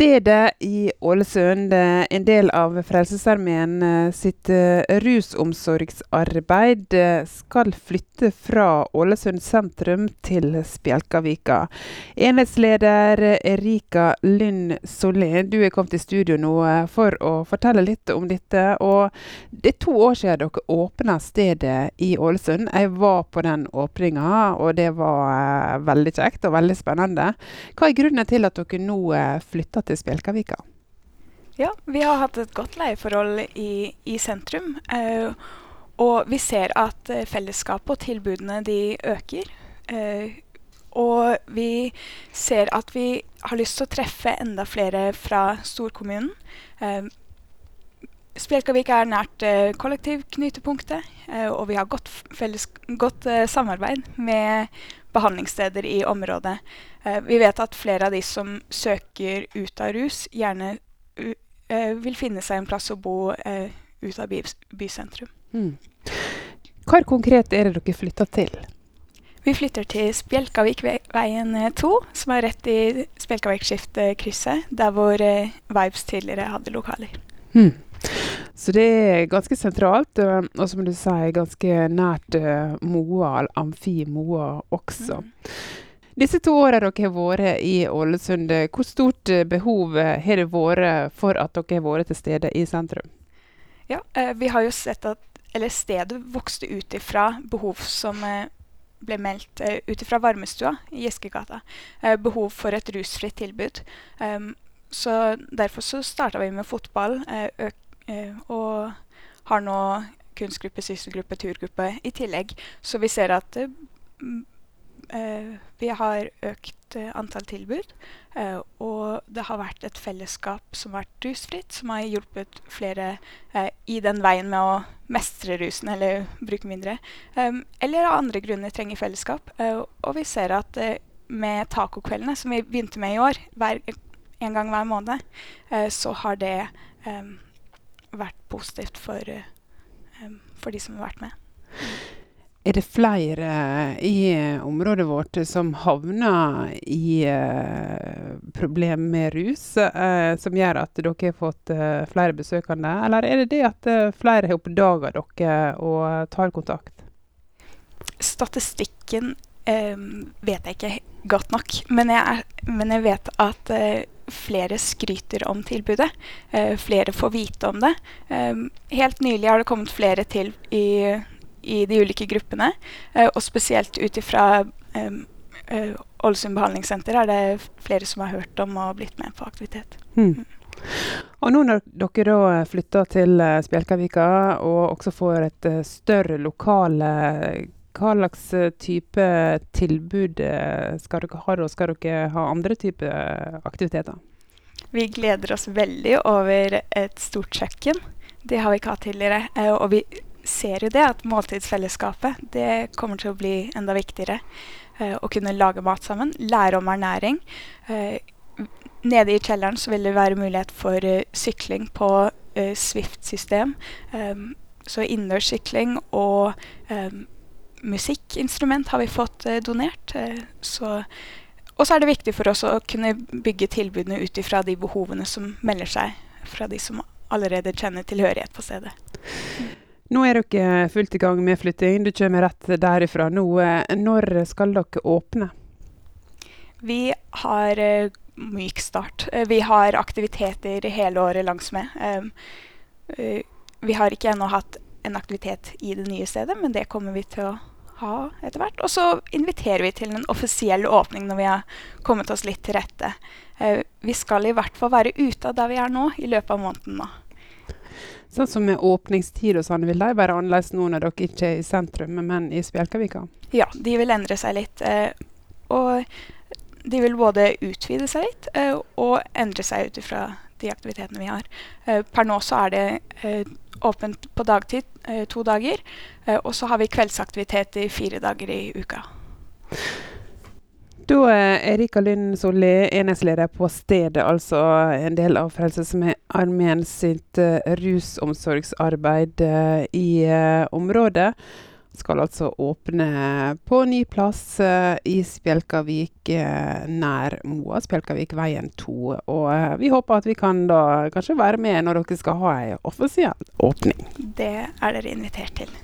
Stedet i Ålesund, en del av Frelsesarmeen eh, sitt eh, rusomsorgsarbeid, eh, skal flytte fra Ålesund sentrum til Spjelkavika. Enhetsleder Erika Lynn Solé, du er kommet i studio nå for å fortelle litt om dette. og Det er to år siden dere åpna stedet i Ålesund. Jeg var på den åpninga, og det var veldig kjekt og veldig spennende. Hva er grunnen til at dere nå flytter til Spjelkavika? Ja, vi har hatt et godt leieforhold i, i sentrum. Eh, og vi ser at eh, fellesskapet og tilbudene de øker. Eh, og vi ser at vi har lyst til å treffe enda flere fra storkommunen. Eh, Spjelkavik er nært eh, kollektivknutepunktet, eh, og vi har godt, felles, godt eh, samarbeid med behandlingssteder i området. Eh, vi vet at flere av de som søker ut av rus, gjerne uh, vil finne seg en plass å bo uh, ut av by, bysentrum. Mm. Hva konkret er det dere flytter til? Vi flytter til Spjelkavikveien 2, som er rett i Spjelkavikskiftet-krysset, der hvor Vibes tidligere hadde lokaler. Mm. Så det er ganske sentralt, og som du sier, ganske nært Moa, Amfi Moa også. Mm. Disse to årene dere har vært i Ålesund, hvor stort eh, behov eh, har det vært for at dere har vært til stede i sentrum? Ja, eh, vi har jo sett at stedet vokste ut ifra behov som eh, ble meldt ut ifra varmestua i Gjeskegata. Eh, behov for et rusfritt tilbud. Så derfor så starta vi med fotball og har nå kunstgruppe, sysselgruppe, turgruppe i tillegg. Så vi ser at vi har økt eh, antall tilbud. Eh, og det har vært et fellesskap som har vært rusfritt, som har hjulpet flere i den veien med å mestre rusen eller bruke mindre. eller av andre grunner trenger fellesskap. og vi ser at med tacokveldene, som vi begynte med i år, hver, en gang hver måned, så har det vært positivt for, for de som har vært med. Er det flere i området vårt som havner i uh, problem med rus, som gjør at dere har fått flere besøkende? Eller er det det at flere har oppdaga dere og tar kontakt? Statistikken vet jeg ikke godt nok. Men jeg, men jeg vet at flere skryter om tilbudet. flere får vite om det. helt nylig har det kommet flere til i i de ulike gruppene. Uh, og spesielt ut ifra uh, Ålesund behandlingssenter er det flere som har hørt om og blitt med på aktivitet. Mm. Mm. Og nå når dere da flytter til uh, Spjelkavika og også får et større lokale, hva slags type tilbud skal dere ha da? Skal dere ha andre typer aktiviteter? Vi gleder oss veldig over et stort kjøkken. Det har vi ikke hatt tidligere. og vi ser jo det at måltidsfellesskapet det kommer til å bli enda viktigere. Eh, å kunne lage mat sammen, lære om ernæring. Eh, nede i kjelleren så vil det være mulighet for uh, sykling på Swift-system. Um, så innendørssykling og um, musikkinstrument har vi fått donert. så og så er det viktig for oss å kunne bygge tilbudene ut ifra de behovene som melder seg fra de som allerede kjenner tilhørighet på stedet. Mm. Nå er dere fullt i gang med flytting. Du kommer rett derifra nå. Når skal dere åpne? Vi har uh, myk start. Uh, vi har aktiviteter hele året langsmed. Um, uh, vi har ikke ennå hatt en aktivitet i det nye stedet, men det kommer vi til å ha etter hvert. Og så inviterer vi til en offisiell åpning når vi har kommet oss litt til rette. Vi skal i hvert fall være ute av der vi er nå, i løpet av måneden nå. Sånn som med åpningstid og sånn, vil de være annerledes nå når dere ikke er i sentrum, men i Spjelkavika? Ja, de vil endre seg litt. Eh, og de vil både utvide seg litt eh, og endre seg ut ifra de aktivitetene vi har. Eh, per nå så er det eh, åpent på dagtid eh, to dager, eh, og så har vi kveldsaktivitet i fire dager i uka. Da er Erika Lynn Solli, enhetsleder på stedet, altså en del av Frelsesarmeen sitt uh, rusomsorgsarbeid uh, i uh, området. skal altså åpne på ny plass eh, i Spjelkavik, eh, nær Moa. Spjelkavik-veien 2. Og eh, vi håper at vi kan da kanskje være med når dere skal ha ei offisiell åpning. Det er dere invitert til.